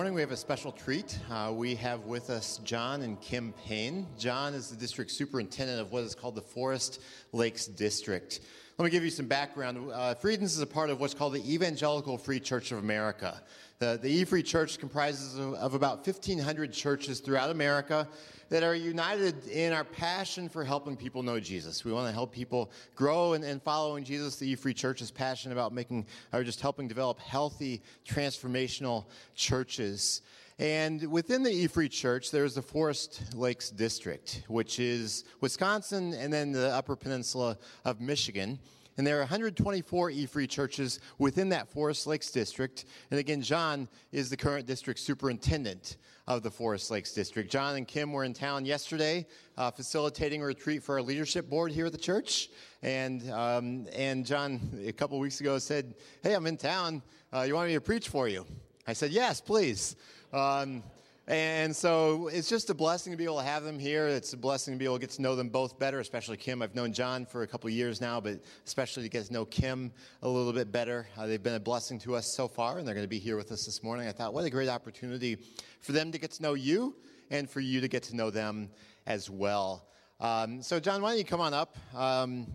morning we have a special treat. Uh, we have with us John and Kim Payne. John is the district superintendent of what is called the Forest Lakes District. Let me give you some background. Uh, Friedens is a part of what's called the Evangelical Free Church of America. The, the E-Free Church comprises of, of about 1,500 churches throughout America that are united in our passion for helping people know Jesus. We want to help people grow and, and following Jesus. The E-Free Church is passionate about making, or just helping develop healthy, transformational churches. And within the E-Free Church, there's the Forest Lakes District, which is Wisconsin and then the Upper Peninsula of Michigan. And there are 124 E Free churches within that Forest Lakes district. And again, John is the current district superintendent of the Forest Lakes district. John and Kim were in town yesterday uh, facilitating a retreat for our leadership board here at the church. And, um, and John, a couple weeks ago, said, Hey, I'm in town. Uh, you want me to preach for you? I said, Yes, please. Um, and so it's just a blessing to be able to have them here. It's a blessing to be able to get to know them both better, especially Kim. I've known John for a couple years now, but especially to get to know Kim a little bit better. Uh, they've been a blessing to us so far, and they're going to be here with us this morning. I thought, what a great opportunity for them to get to know you and for you to get to know them as well. Um, so, John, why don't you come on up? Um,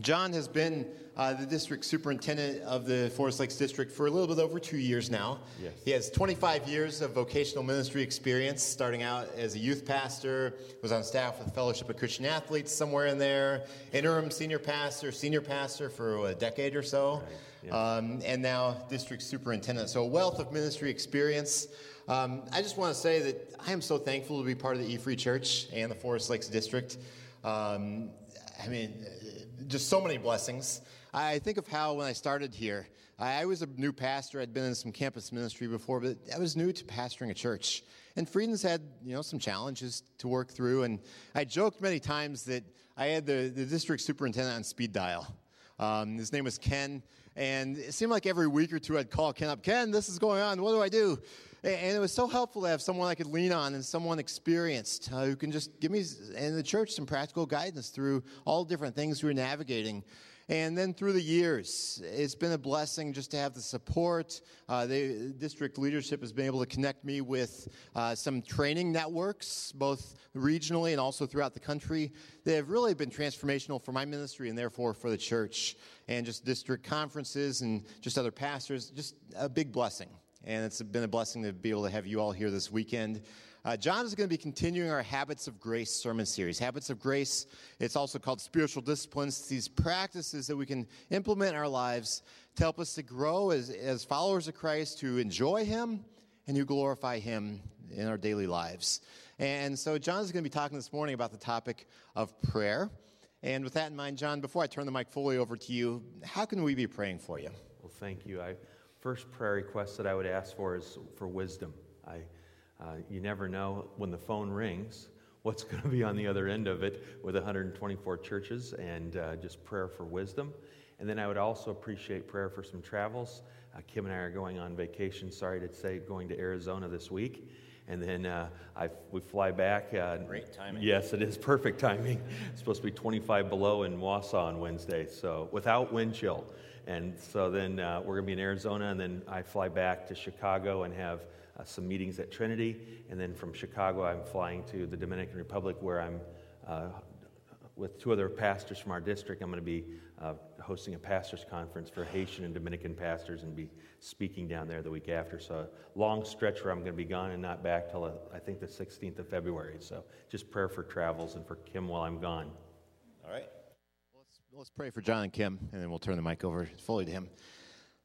John has been uh, the district superintendent of the Forest Lakes District for a little bit over two years now. Yes. He has 25 years of vocational ministry experience, starting out as a youth pastor, was on staff with Fellowship of Christian Athletes somewhere in there, interim senior pastor, senior pastor for a decade or so, Right, yes. um, and now district superintendent. So, a wealth of ministry experience. Um, I just want to say that I am so thankful to be part of the E Free Church and the Forest Lakes District. Um, I mean, just so many blessings. I think of how when I started here, I was a new pastor. I'd been in some campus ministry before, but I was new to pastoring a church. And Frieden's had, you know, some challenges to work through. And I joked many times that I had the, the district superintendent on speed dial. Um, his name was Ken. And it seemed like every week or two I'd call Ken up, Ken, this is going on. What do I do? And it was so helpful to have someone I could lean on and someone experienced uh, who can just give me and the church some practical guidance through all different things we're navigating. And then through the years, it's been a blessing just to have the support. Uh, the district leadership has been able to connect me with uh, some training networks, both regionally and also throughout the country. They have really been transformational for my ministry and therefore for the church. And just district conferences and just other pastors, just a big blessing and it's been a blessing to be able to have you all here this weekend. Uh, John is going to be continuing our Habits of Grace sermon series. Habits of Grace, it's also called spiritual disciplines, these practices that we can implement in our lives to help us to grow as, as followers of Christ, to enjoy Him and who glorify Him in our daily lives. And so, John is going to be talking this morning about the topic of prayer. And with that in mind, John, before I turn the mic fully over to you, how can we be praying for you? Well, thank you. I, first prayer request that I would ask for is for wisdom. I, uh, you never know when the phone rings what's going to be on the other end of it with 124 churches, and uh, just prayer for wisdom. And then I would also appreciate prayer for some travels. Uh, Kim and I are going on vacation, sorry to say, going to Arizona this week. And then uh, I, we fly back. Uh, Great timing. Yes, it is perfect timing. It's supposed to be 25 below in Wausau on Wednesday, so without wind chill. And so then uh, we're going to be in Arizona, and then I fly back to Chicago and have uh, some meetings at Trinity. And then from Chicago, I'm flying to the Dominican Republic where I'm uh, with two other pastors from our district. I'm going to be uh, hosting a pastors' conference for Haitian and Dominican pastors and be speaking down there the week after. So, a long stretch where I'm going to be gone and not back till uh, I think the 16th of February. So, just prayer for travels and for Kim while I'm gone. All right. Well, let's, let's pray for John and Kim, and then we'll turn the mic over fully to him.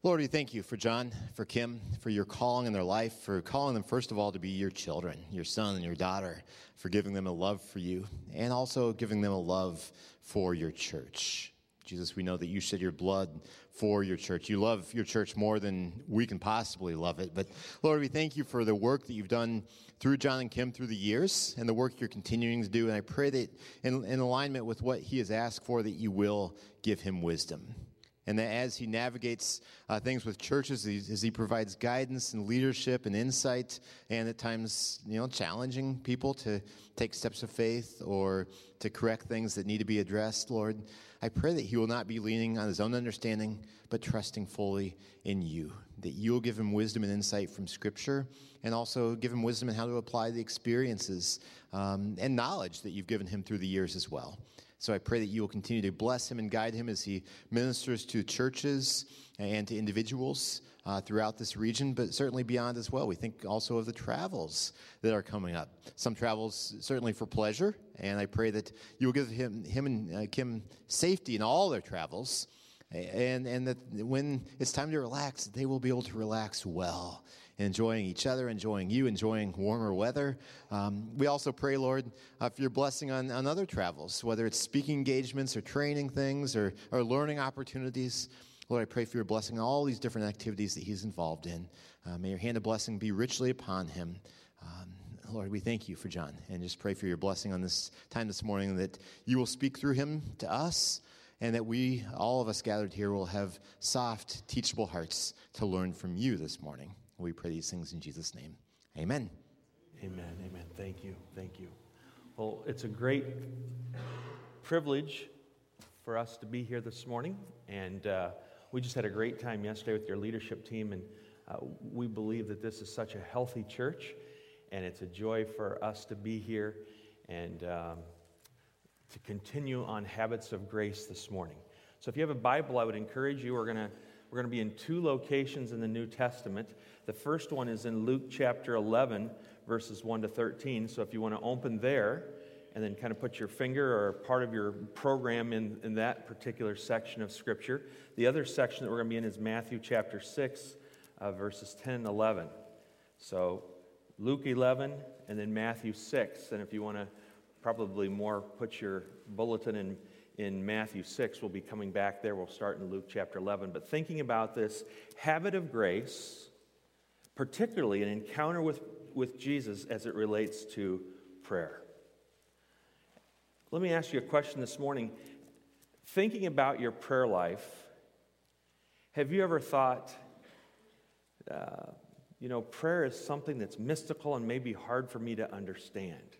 Lord, we thank you for John, for Kim, for your calling in their life, for calling them, first of all, to be your children, your son and your daughter, for giving them a love for you, and also giving them a love for your church. Jesus, we know that you shed your blood for your church. You love your church more than we can possibly love it. But Lord, we thank you for the work that you've done through John and Kim through the years and the work you're continuing to do. And I pray that in, in alignment with what he has asked for, that you will give him wisdom. And that as he navigates uh, things with churches, as he provides guidance and leadership and insight, and at times, you know, challenging people to take steps of faith or to correct things that need to be addressed, Lord, I pray that he will not be leaning on his own understanding, but trusting fully in you. That you'll give him wisdom and insight from Scripture, and also give him wisdom in how to apply the experiences um, and knowledge that you've given him through the years as well. So I pray that you will continue to bless him and guide him as he ministers to churches and to individuals uh, throughout this region, but certainly beyond as well. We think also of the travels that are coming up. Some travels certainly for pleasure, and I pray that you will give him, him and uh, Kim safety in all their travels, and, and that when it's time to relax, they will be able to relax well enjoying each other, enjoying you, enjoying warmer weather. Um, we also pray, Lord, uh, for your blessing on, on other travels, whether it's speaking engagements or training things or, or learning opportunities. Lord, I pray for your blessing on all these different activities that he's involved in. Uh, may your hand of blessing be richly upon him. Um, Lord, we thank you for John and just pray for your blessing on this time this morning that you will speak through him to us and that we, all of us gathered here, will have soft, teachable hearts to learn from you this morning. We pray these things in Jesus' name. Amen. Amen. Amen. Thank you. Thank you. Well, it's a great privilege for us to be here this morning, and uh, we just had a great time yesterday with your leadership team, and uh, we believe that this is such a healthy church, and it's a joy for us to be here and um, to continue on habits of grace this morning. So, if you have a Bible, I would encourage you. We're going to we're going to be in two locations in the New Testament. The first one is in Luke chapter 11, verses 1 to 13. So, if you want to open there, and then kind of put your finger or part of your program in, in that particular section of Scripture. The other section that we're going to be in is Matthew chapter 6, uh, verses 10 and 11. So Luke 11 and then Matthew 6. And if you want to probably more put your bulletin in, in Matthew 6, we'll be coming back there. We'll start in Luke chapter 11. But thinking about this habit of grace, particularly an encounter with, with Jesus as it relates to prayer. Let me ask you a question this morning. Thinking about your prayer life, have you ever thought, uh, you know, prayer is something that's mystical and maybe hard for me to understand?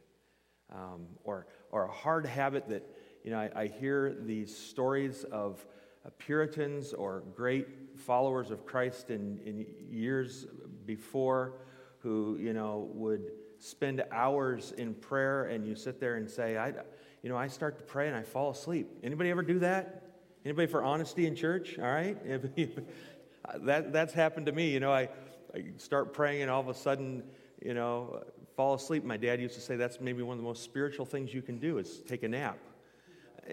Um, or, or a hard habit that, you know, I, I hear these stories of Puritans or great followers of Christ in, in years before who, you know, would spend hours in prayer and you sit there and say, I, you know, I start to pray and I fall asleep. Anybody ever do that? Anybody for honesty in church? All right? that, that's happened to me. You know, I, I start praying and all of a sudden, you know, fall asleep. My dad used to say that's maybe one of the most spiritual things you can do is take a nap.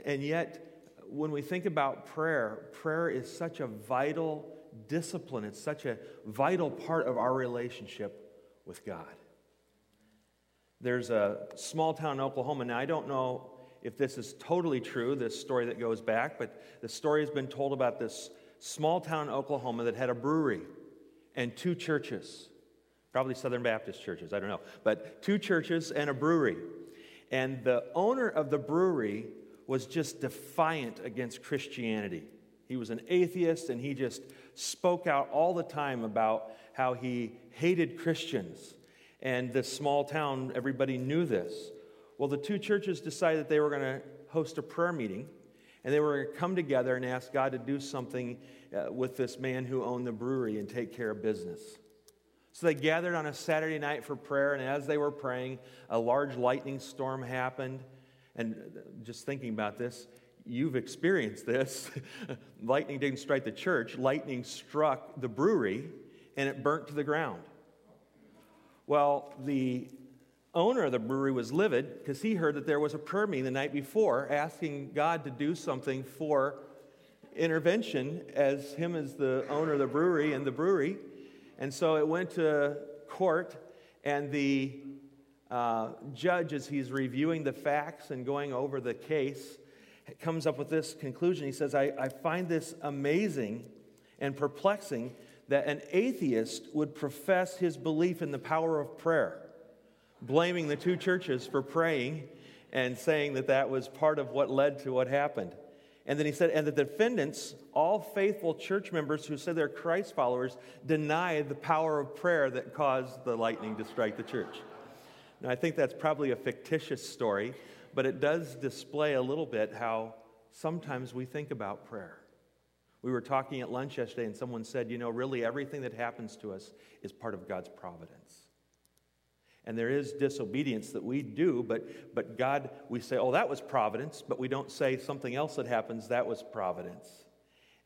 And yet, when we think about prayer, prayer is such a vital discipline. It's such a vital part of our relationship with God. There's a small town in Oklahoma. Now, I don't know if this is totally true, this story that goes back, but the story has been told about this small town in Oklahoma that had a brewery and two churches, probably Southern Baptist churches, I don't know, but two churches and a brewery. And the owner of the brewery was just defiant against Christianity. He was an atheist and he just spoke out all the time about how he hated Christians. And this small town, everybody knew this. Well, the two churches decided that they were going to host a prayer meeting and they were going to come together and ask God to do something uh, with this man who owned the brewery and take care of business. So they gathered on a Saturday night for prayer, and as they were praying, a large lightning storm happened. And just thinking about this, you've experienced this. lightning didn't strike the church, lightning struck the brewery, and it burnt to the ground. Well, the owner of the brewery was livid because he heard that there was a prayer meeting the night before asking God to do something for intervention as him as the owner of the brewery and the brewery. And so it went to court, and the uh, judge, as he's reviewing the facts and going over the case, comes up with this conclusion. He says, I, I find this amazing and perplexing that an atheist would profess his belief in the power of prayer blaming the two churches for praying and saying that that was part of what led to what happened. And then he said, and the defendants, all faithful church members who said they're Christ followers, deny the power of prayer that caused the lightning to strike the church. Now, I think that's probably a fictitious story, but it does display a little bit how sometimes we think about prayer. We were talking at lunch yesterday, and someone said, you know, really everything that happens to us is part of God's providence. And there is disobedience that we do, but, but God, we say, oh, that was providence, but we don't say something else that happens, that was providence.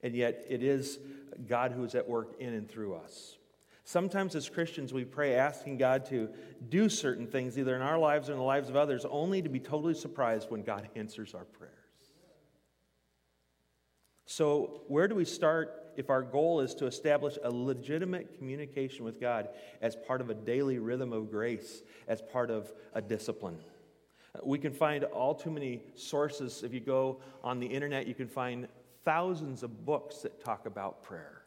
And yet it is God who is at work in and through us. Sometimes as Christians, we pray asking God to do certain things, either in our lives or in the lives of others, only to be totally surprised when God answers our prayers. So, where do we start if our goal is to establish a legitimate communication with God as part of a daily rhythm of grace, as part of a discipline? We can find all too many sources. If you go on the internet, you can find thousands of books that talk about prayer.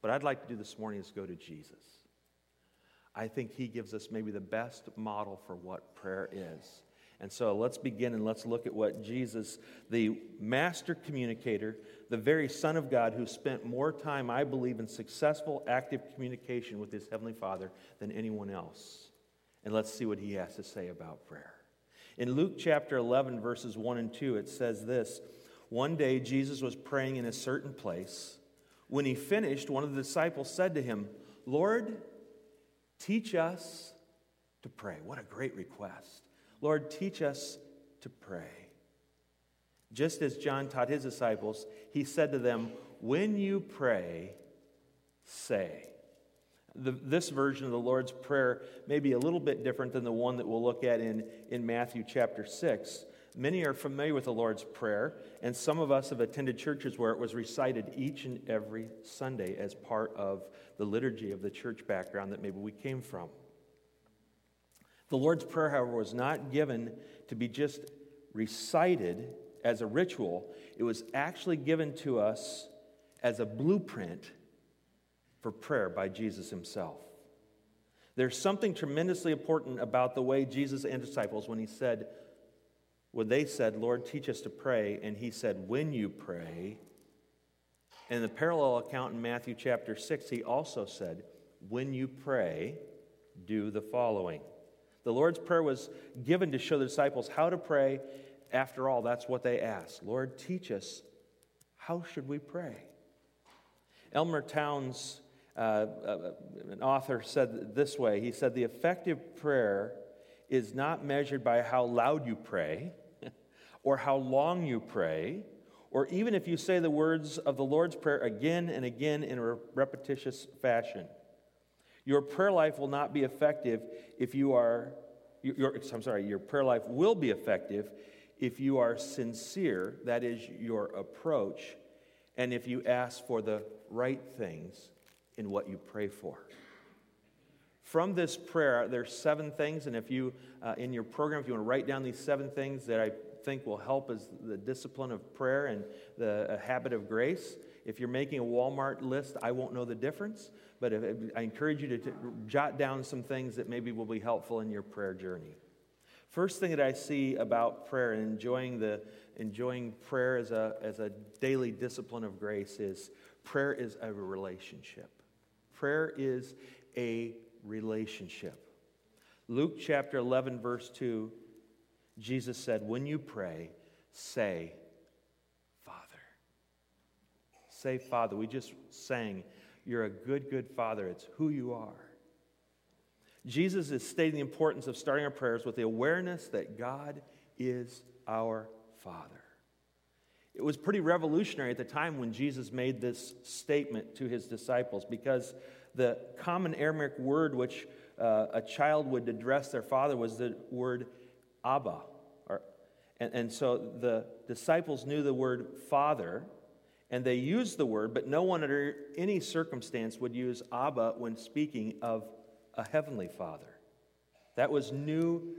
What I'd like to do this morning is go to Jesus. I think he gives us maybe the best model for what prayer is. And so let's begin and let's look at what Jesus, the master communicator, the very Son of God, who spent more time, I believe, in successful, active communication with his Heavenly Father than anyone else. And let's see what he has to say about prayer. In Luke chapter 11, verses 1 and 2, it says this One day Jesus was praying in a certain place. When he finished, one of the disciples said to him, Lord, teach us to pray. What a great request. Lord, teach us to pray. Just as John taught his disciples, he said to them, When you pray, say. The, this version of the Lord's Prayer may be a little bit different than the one that we'll look at in, in Matthew chapter 6. Many are familiar with the Lord's Prayer, and some of us have attended churches where it was recited each and every Sunday as part of the liturgy of the church background that maybe we came from. The Lord's Prayer, however, was not given to be just recited as a ritual, it was actually given to us as a blueprint for prayer by Jesus himself. There's something tremendously important about the way Jesus and disciples, when he said, when they said, Lord, teach us to pray, and he said, when you pray, in the parallel account in Matthew chapter 6, he also said, when you pray, do the following. The Lord's Prayer was given to show the disciples how to pray. After all, that's what they asked. Lord, teach us how should we pray? Elmer Towns, uh, uh, an author, said this way He said, The effective prayer is not measured by how loud you pray, or how long you pray, or even if you say the words of the Lord's Prayer again and again in a repetitious fashion. Your prayer life will not be effective if you are, your, I'm sorry, your prayer life will be effective if you are sincere, that is your approach, and if you ask for the right things in what you pray for. From this prayer, there's seven things, and if you, uh, in your program, if you want to write down these seven things that I think will help is the discipline of prayer and the habit of grace, if you're making a Walmart list, I won't know the difference, but if, I encourage you to t- jot down some things that maybe will be helpful in your prayer journey. First thing that I see about prayer and enjoying, the, enjoying prayer as a, as a daily discipline of grace is prayer is a relationship. Prayer is a relationship. Luke chapter 11, verse 2, Jesus said, When you pray, say, Father. Say, Father. We just sang, You're a good, good Father. It's who you are. Jesus is stating the importance of starting our prayers with the awareness that God is our Father. It was pretty revolutionary at the time when Jesus made this statement to his disciples because the common Aramaic word which uh, a child would address their father was the word Abba. Or, and, and so the disciples knew the word father and they used the word, but no one under any circumstance would use Abba when speaking of a heavenly father. That was new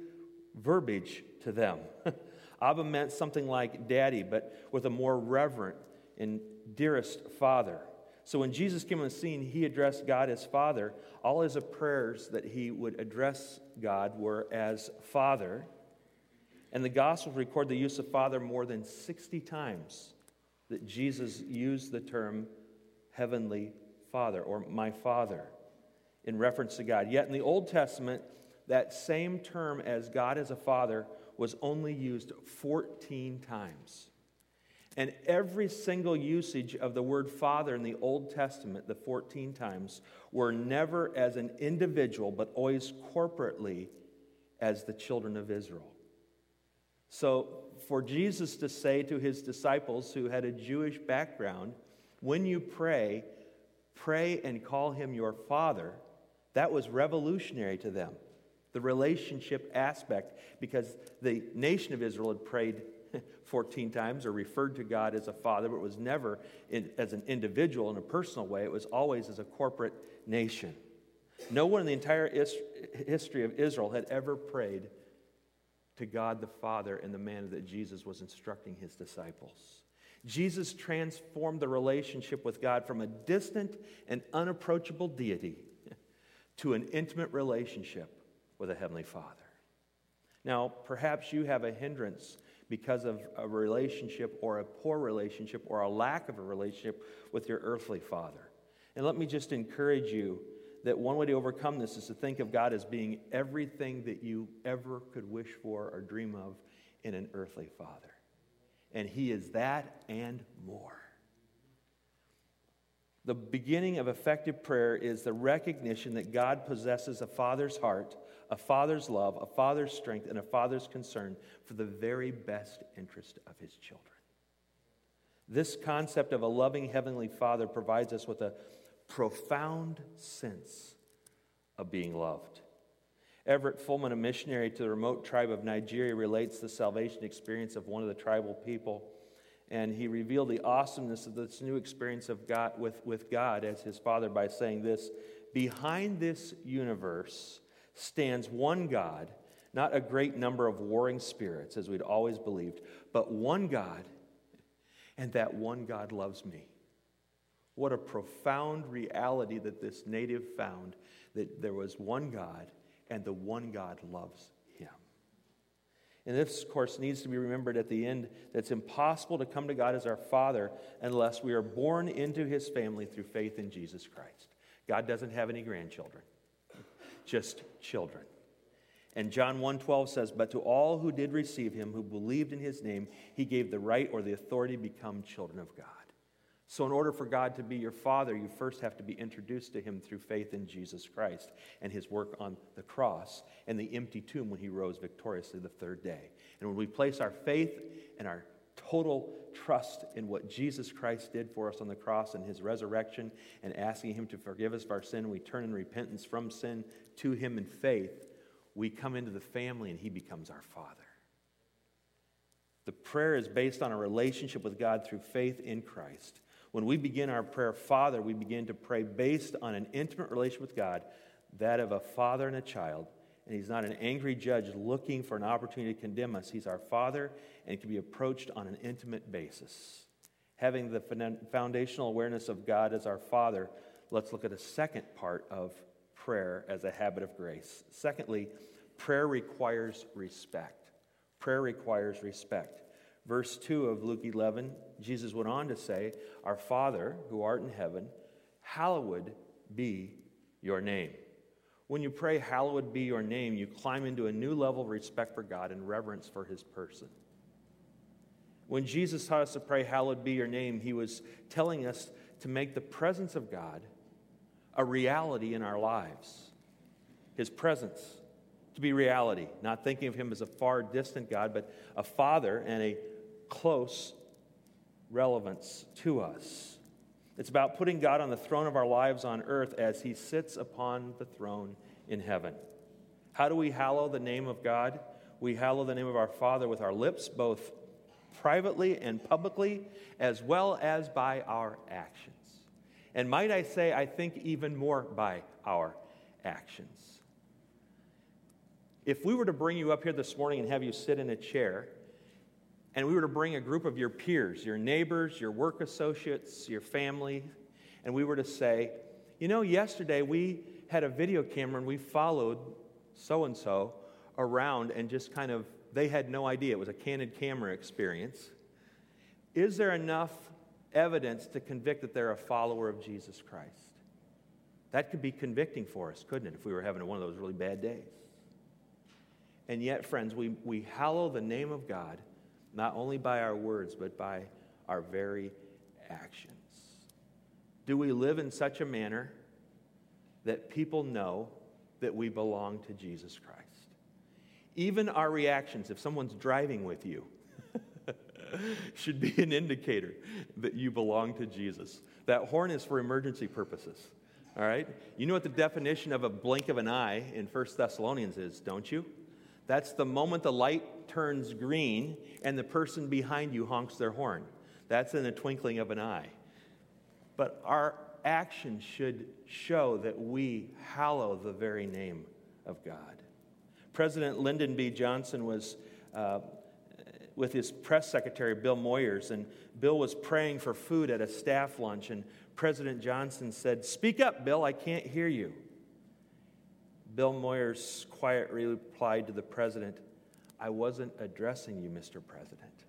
verbiage to them. Abba meant something like daddy, but with a more reverent and dearest father. So when Jesus came on the scene, he addressed God as Father. All his prayers that he would address God were as Father. And the Gospels record the use of Father more than 60 times that Jesus used the term Heavenly Father or my Father in reference to God. Yet in the Old Testament, that same term as God as a Father was only used 14 times. And every single usage of the word Father in the Old Testament, the 14 times, were never as an individual, but always corporately as the children of Israel. So, for Jesus to say to his disciples who had a Jewish background, when you pray, pray and call him your Father, that was revolutionary to them. The relationship aspect, because the nation of Israel had prayed 14 times or referred to God as a father, but it was never in, as an individual in a personal way. It was always as a corporate nation. No one in the entire is- history of Israel had ever prayed to God the Father in the manner that Jesus was instructing his disciples. Jesus transformed the relationship with God from a distant and unapproachable deity to an intimate relationship with a Heavenly Father. Now, perhaps you have a hindrance because of a relationship or a poor relationship or a lack of a relationship with your earthly father. And let me just encourage you that one way to overcome this is to think of God as being everything that you ever could wish for or dream of in an earthly father. And He is that and more. The beginning of effective prayer is the recognition that God possesses a father's heart, a father's love, a father's strength, and a father's concern for the very best interest of his children. This concept of a loving heavenly father provides us with a profound sense of being loved. Everett Fullam, a missionary to the remote tribe of Nigeria, relates the salvation experience of one of the tribal people and he revealed the awesomeness of this new experience of God with, with God as his father by saying this Behind this universe stands one God, not a great number of warring spirits, as we'd always believed, but one God, and that one God loves me. What a profound reality that this native found that there was one God, and the one God loves him. and this, of course, needs to be remembered at the end that it's impossible to come to God as our Father unless we are born into His family through faith in Jesus Christ. God doesn't have any grandchildren, just children. And John 1:12 says, "But to all who did receive him, who believed in his name, he gave the right or the authority to become children of God." So, in order for God to be your Father, you first have to be introduced to Him through faith in Jesus Christ and His work on the cross and the empty tomb when He rose victoriously the third day. And when we place our faith and our total trust in what Jesus Christ did for us on the cross and His resurrection and asking Him to forgive us of our sin, we turn in repentance from sin to Him in faith, we come into the family and He becomes our Father. The prayer is based on a relationship with God through faith in Christ. When we begin our prayer, Father, we begin to pray based on an intimate relationship with God, that of a father and a child. And He's not an angry judge looking for an opportunity to condemn us. He's our Father and can be approached on an intimate basis. Having the foundational awareness of God as our Father, let's look at a second part of prayer as a habit of grace. Secondly, prayer requires respect. Prayer requires respect. Verse 2 of Luke 11, Jesus went on to say, Our Father, who art in heaven, hallowed be your name. When you pray, Hallowed be your name, you climb into a new level of respect for God and reverence for his person. When Jesus taught us to pray, Hallowed be your name, he was telling us to make the presence of God a reality in our lives. His presence to be reality, not thinking of him as a far distant God, but a father and a close relevance to us. It's about putting God on the throne of our lives on earth as he sits upon the throne in heaven. How do we hallow the name of God? We hallow the name of our Father with our lips, both privately and publicly, as well as by our actions. And might I say, I think even more by our actions. If we were to bring you up here this morning and have you sit in a chair, and we were to bring a group of your peers, your neighbors, your work associates, your family, and we were to say, you know, yesterday we had a video camera and we followed so and so around and just kind of, they had no idea. It was a candid camera experience. Is there enough evidence to convict that they're a follower of Jesus Christ. That could be convicting for us, couldn't it, if we were having one of those really bad days? And yet, friends, we, we hallow the name of God not only by our words, but by our very actions. Do we live in such a manner that people know that we belong to Jesus Christ? Even our reactions, if someone's driving with you, should be an indicator that you belong to Jesus. That horn is for emergency purposes. All right? You know what the definition of a blink of an eye in 1 Thessalonians is, don't you? That's the moment the light turns green and the person behind you honks their horn. That's in the twinkling of an eye. But our actions should show that we hallow the very name of God. President Lyndon B. Johnson was uh, with his press secretary, Bill Moyers, and Bill was praying for food at a staff lunch, and President Johnson said, Speak up, Bill, I can't hear you. Bill Moyers quietly replied to the president, I wasn't addressing you, Mr. President.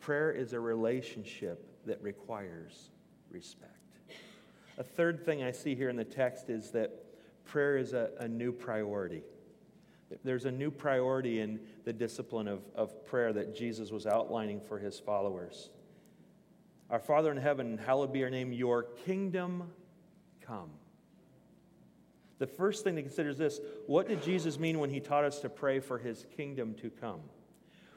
Prayer is a relationship that requires respect. A third thing I see here in the text is that prayer is a, a new priority. There's a new priority in the discipline of, of prayer that Jesus was outlining for his followers. Our Father in heaven, hallowed be your name, your kingdom come. The first thing to consider is this what did Jesus mean when he taught us to pray for his kingdom to come?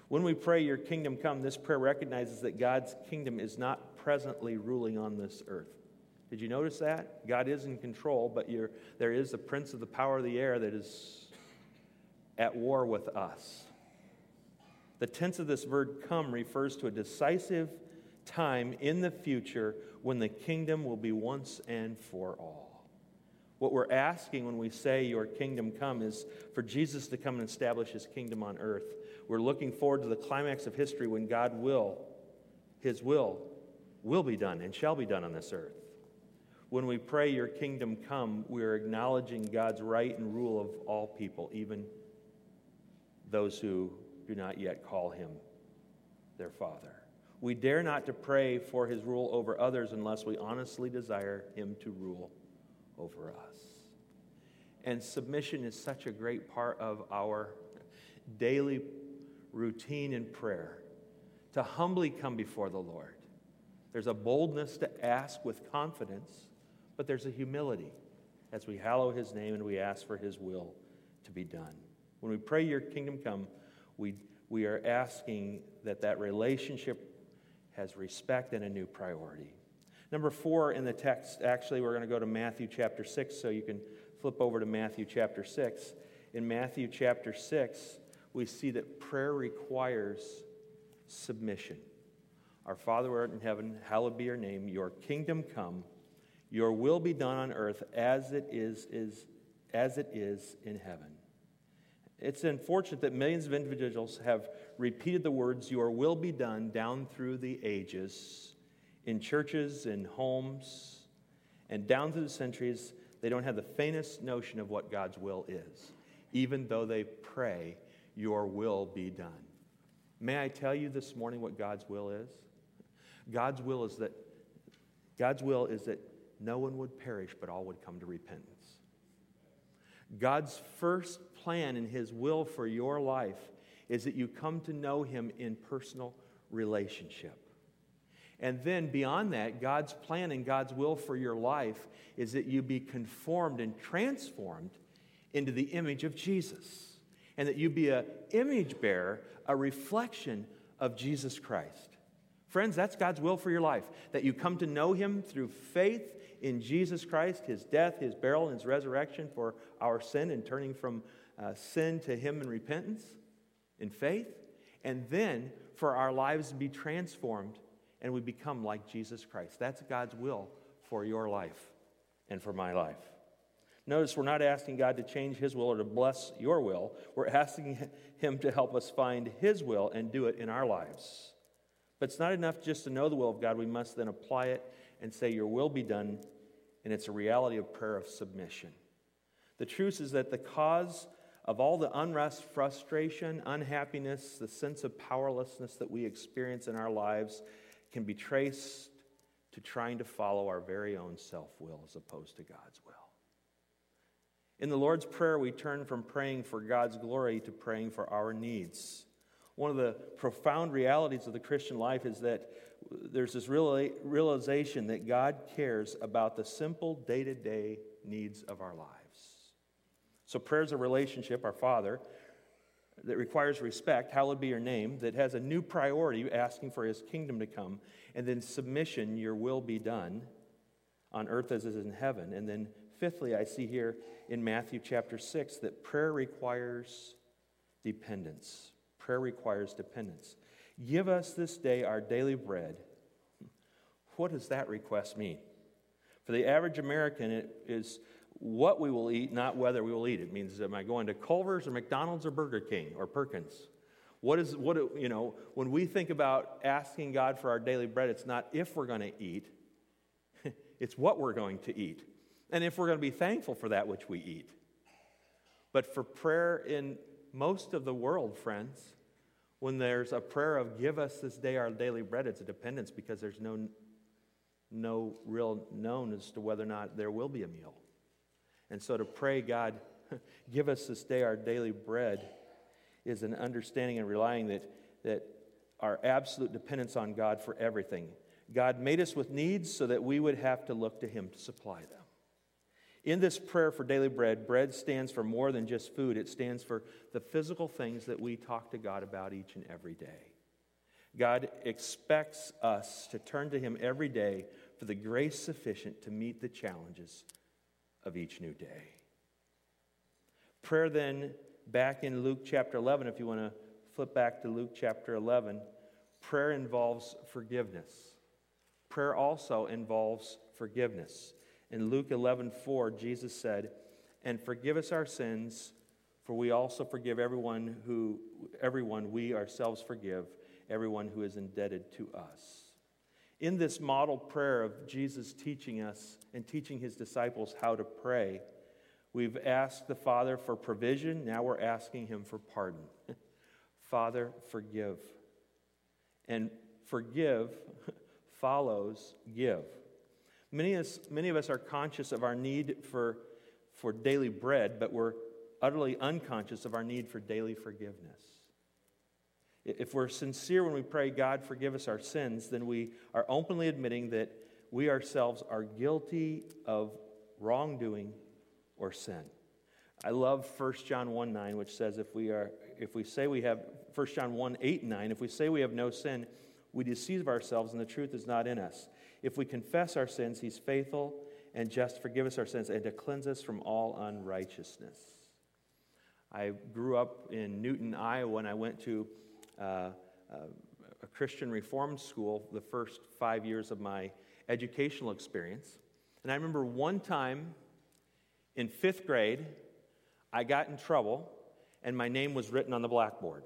When we pray, Your kingdom come, this prayer recognizes that God's kingdom is not presently ruling on this earth. Did you notice that? God is in control, but there is the prince of the power of the air that is at war with us. The tense of this verb come refers to a decisive time in the future when the kingdom will be once and for all. What we're asking when we say, Your kingdom come, is for Jesus to come and establish his kingdom on earth. We're looking forward to the climax of history when God will, his will, will be done and shall be done on this earth. When we pray, Your kingdom come, we are acknowledging God's right and rule of all people, even those who do not yet call him their Father. We dare not to pray for his rule over others unless we honestly desire him to rule over us. And submission is such a great part of our daily routine in prayer to humbly come before the Lord. There's a boldness to ask with confidence, but there's a humility as we hallow his name and we ask for his will to be done. When we pray, Your kingdom come, we, we are asking that that relationship has respect and a new priority. Number four in the text, actually, we're going to go to Matthew chapter 6, so you can flip over to Matthew chapter 6. In Matthew chapter 6, we see that prayer requires submission. Our Father who art in heaven, hallowed be your name. Your kingdom come. Your will be done on earth as it is, is, as it is in heaven. It's unfortunate that millions of individuals have repeated the words, Your will be done, down through the ages in churches, in homes, and down through the centuries, they don't have the faintest notion of what God's will is, even though they pray, Your will be done. May I tell you this morning what God's will is? God's will is that God's will is that no one would perish, but all would come to repentance. God's first plan and his will for your life is that you come to know him in personal relationship. And then beyond that, God's plan and God's will for your life is that you be conformed and transformed into the image of Jesus. And that you be an image bearer, a reflection of Jesus Christ. Friends, that's God's will for your life. That you come to know Him through faith in Jesus Christ, His death, His burial, and His resurrection for our sin and turning from uh, sin to Him in repentance, in faith. And then for our lives to be transformed and we become like Jesus Christ. That's God's will for your life and for my life. Notice we're not asking God to change His will or to bless your will. We're asking Him to help us find His will and do it in our lives. But it's not enough just to know the will of God. We must then apply it and say, Your will be done. And it's a reality of prayer of submission. The truth is that the cause of all the unrest, frustration, unhappiness, the sense of powerlessness that we experience in our lives can be traced to trying to follow our very own self will as opposed to God's will. In the Lord's Prayer, we turn from praying for God's glory to praying for our needs. One of the profound realities of the Christian life is that there's this realization that God cares about the simple day to day needs of our lives. So, prayer is a relationship, our Father, that requires respect, hallowed be your name, that has a new priority, asking for his kingdom to come, and then submission, your will be done on earth as it is in heaven. And then, fifthly, I see here in Matthew chapter 6 that prayer requires dependence. Prayer requires dependence. Give us this day our daily bread. What does that request mean? For the average American, it is what we will eat, not whether we will eat. It means, am I going to Culver's or McDonald's or Burger King or Perkins? What is, what, you know, when we think about asking God for our daily bread, it's not if we're going to eat, it's what we're going to eat. And if we're going to be thankful for that which we eat. But for prayer in most of the world, friends, when there's a prayer of give us this day our daily bread, it's a dependence because there's no, no real known as to whether or not there will be a meal. And so to pray, God, give us this day our daily bread, is an understanding and relying that, that our absolute dependence on God for everything. God made us with needs so that we would have to look to Him to supply them. In this prayer for daily bread, bread stands for more than just food, it stands for the physical things that we talk to God about each and every day. God expects us to turn to Him every day for the grace sufficient to meet the challenges of each new day. Prayer, then, back in Luke chapter 11, if you want to flip back to Luke chapter 11, prayer involves forgiveness. Prayer also involves forgiveness. In Luke 11 4, Jesus said, And forgive us our sins, for we also forgive everyone who everyone we ourselves forgive, everyone who is indebted to us. In this model prayer of Jesus teaching us and teaching his disciples how to pray, we've asked the Father for provision. Now we're asking him for pardon. Father, forgive. And forgive follows give. Many of, us, many of us are conscious of our need for, for daily bread, but we're utterly unconscious of our need for daily forgiveness. If we're sincere when we pray, God, forgive us our sins, then we are openly admitting that we ourselves are guilty of wrongdoing or sin. I love 1 John 1 9, which says if we, are, if we say we have, 1 John 1 8 9, if we say we have no sin, we deceive ourselves and the truth is not in us. If we confess our sins, he's faithful and just forgive us our sins and to cleanse us from all unrighteousness. I grew up in Newton, Iowa, and I went to uh, uh, a Christian Reformed school the first five years of my educational experience. And I remember one time in fifth grade, I got in trouble and my name was written on the blackboard.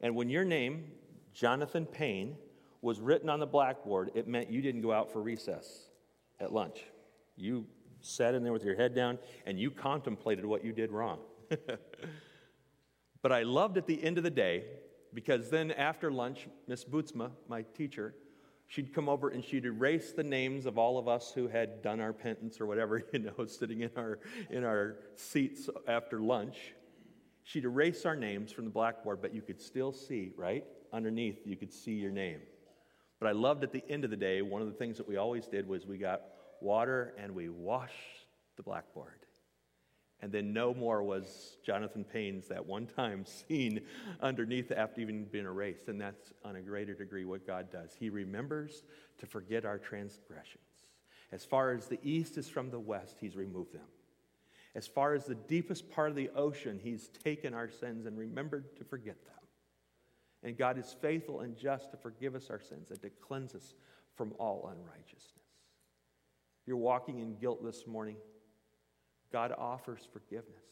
And when your name, Jonathan Payne, was written on the blackboard, it meant you didn't go out for recess at lunch. You sat in there with your head down and you contemplated what you did wrong. but I loved at the end of the day because then after lunch, Miss Bootsma, my teacher, she'd come over and she'd erase the names of all of us who had done our penance or whatever, you know, sitting in our, in our seats after lunch. She'd erase our names from the blackboard, but you could still see, right? Underneath, you could see your name. But I loved at the end of the day, one of the things that we always did was we got water and we washed the blackboard. And then no more was Jonathan Payne's that one time seen underneath after even being erased. And that's on a greater degree what God does. He remembers to forget our transgressions. As far as the east is from the west, He's removed them. As far as the deepest part of the ocean, He's taken our sins and remembered to forget them. And God is faithful and just to forgive us our sins and to cleanse us from all unrighteousness. If You're walking in guilt this morning. God offers forgiveness.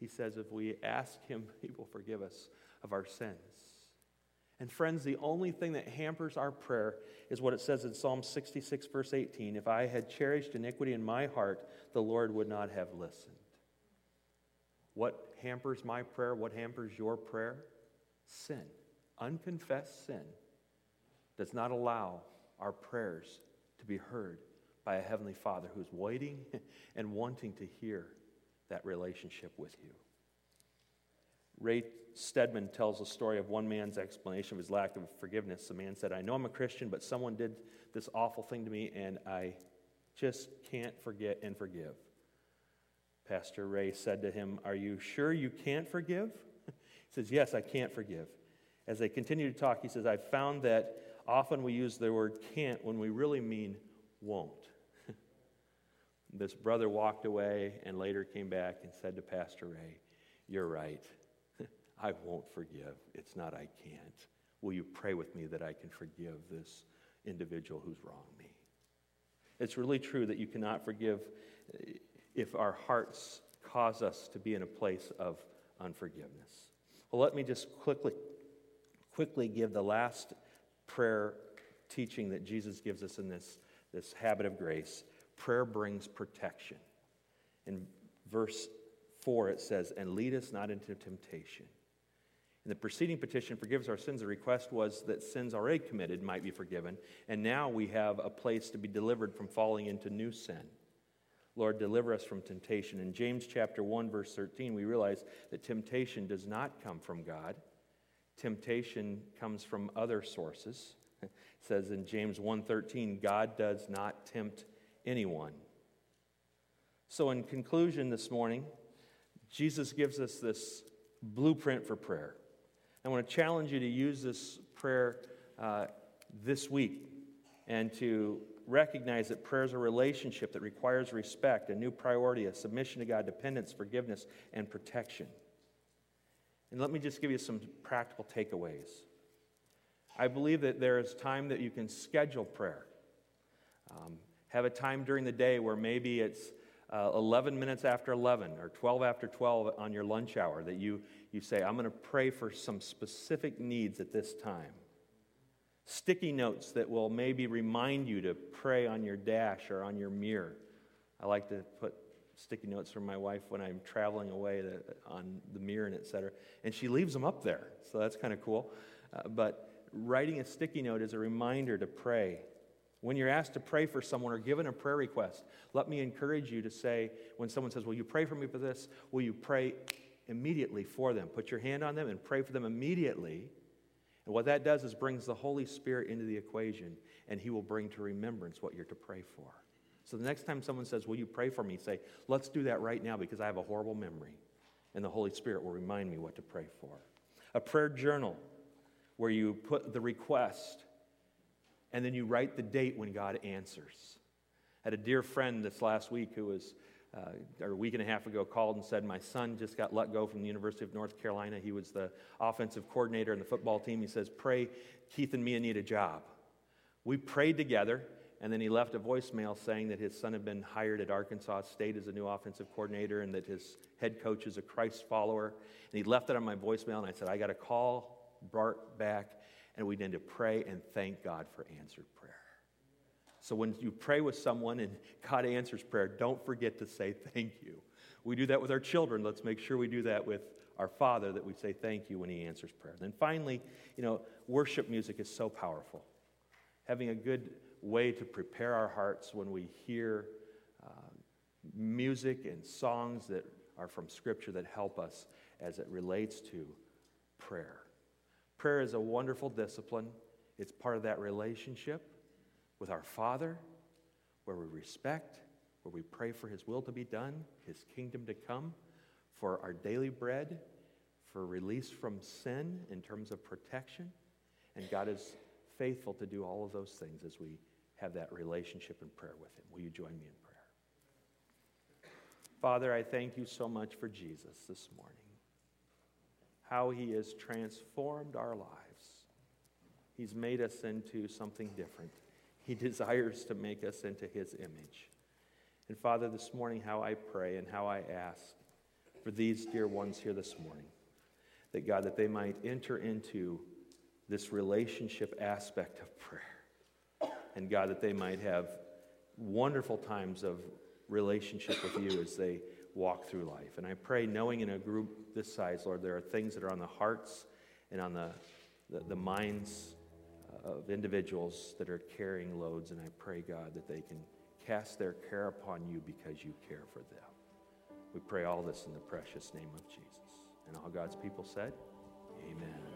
He says if we ask Him, He will forgive us of our sins. And friends, the only thing that hampers our prayer is what it says in Psalm 66, verse 18 If I had cherished iniquity in my heart, the Lord would not have listened. What hampers my prayer? What hampers your prayer? Sin. Unconfessed sin does not allow our prayers to be heard by a Heavenly Father who's waiting and wanting to hear that relationship with you. Ray Stedman tells a story of one man's explanation of his lack of forgiveness. The man said, I know I'm a Christian, but someone did this awful thing to me, and I just can't forget and forgive. Pastor Ray said to him, Are you sure you can't forgive? he says, Yes, I can't forgive. As they continue to talk, he says, I've found that often we use the word can't when we really mean won't. This brother walked away and later came back and said to Pastor Ray, You're right. I won't forgive. It's not I can't. Will you pray with me that I can forgive this individual who's wronged me? It's really true that you cannot forgive eh, if our hearts cause us to be in a place of unforgiveness. Well, let me just quickly, quickly give the last prayer teaching that Jesus gives us in this, this habit of grace. Prayer brings protection. In verse 4, it says, And lead us not into temptation. In the preceding petition, forgives our sins. The request was that sins already committed might be forgiven. And now we have a place to be delivered from falling into new sin. Lord, deliver us from temptation. In James chapter 1 verse 13, we realize that temptation does not come from God. Temptation comes from other sources. It says in James 1:13, God does not tempt anyone. So in conclusion this morning, Jesus gives us this blueprint for prayer. I want to challenge you to use this prayer uh, this week and to recognize that prayer is a relationship that requires respect, a new priority, a submission to God, dependence, forgiveness, and protection. And let me just give you some practical takeaways. I believe that there is time that you can schedule prayer. Um, have a time during the day where maybe it's uh, 11 minutes after 11 or 12 after 12 on your lunch hour that you, you say, I'm going to pray for some specific needs at this time sticky notes that will maybe remind you to pray on your dash or on your mirror. I like to put sticky notes from my wife when I'm traveling away on the mirror and etc. And she leaves them up there, so that's kind of cool. Uh, but writing a sticky note is a reminder to pray. When you're asked to pray for someone or given a prayer request, let me encourage you to say, when someone says, Will you pray for me for this? Will you pray immediately for them? Put your hand on them and pray for them immediately and what that does is brings the Holy Spirit into the equation, and He will bring to remembrance what you're to pray for. So the next time someone says, Will you pray for me? Say, Let's do that right now because I have a horrible memory. And the Holy Spirit will remind me what to pray for. A prayer journal where you put the request and then you write the date when God answers. I had a dear friend this last week who was uh, or a week and a half ago called and said, My son just got let go from the University of North Carolina. He was the offensive coordinator in the football team. He says, Pray, Keith and Mia need a job. We prayed together, and then he left a voicemail saying that his son had been hired at Arkansas State as a new offensive coordinator and that his head coach is a Christ follower. And he left it on my voicemail, and I said, I got to call Bart back, and we need to pray and thank God for answered prayer. So when you pray with someone and God answers prayer, don't forget to say thank you. We do that with our children. Let's make sure we do that with our Father, that we say thank you when He answers prayer. Then finally, you know, worship music is so powerful. Having a good way to prepare our hearts when we hear uh, music and songs that are from Scripture that help us as it relates to prayer. Prayer is a wonderful discipline, it's part of that relationship with our Father, where we respect, where we pray for His will to be done, His kingdom to come, for our daily bread, for release from sin in terms of protection. And God is faithful to do all of those things as we have that relationship and prayer with Him. Will you join me in prayer? Father, I thank you so much for Jesus this morning. How he has transformed our lives. He's made us into something different. He desires to make us into His image. And Father, this morning, how I pray and how I ask for these dear ones here this morning, that God, that they might enter into this relationship aspect of prayer. And God, that they might have wonderful times of relationship with you as they walk through life. And I pray, knowing in a group this size, Lord, there are things that are on the hearts and on the, the, the minds uh, of individuals that are carrying loads, and I pray, God, that they can cast their care upon you because you care for them. We pray all this in the precious name of Jesus. And all God's people said, Amen.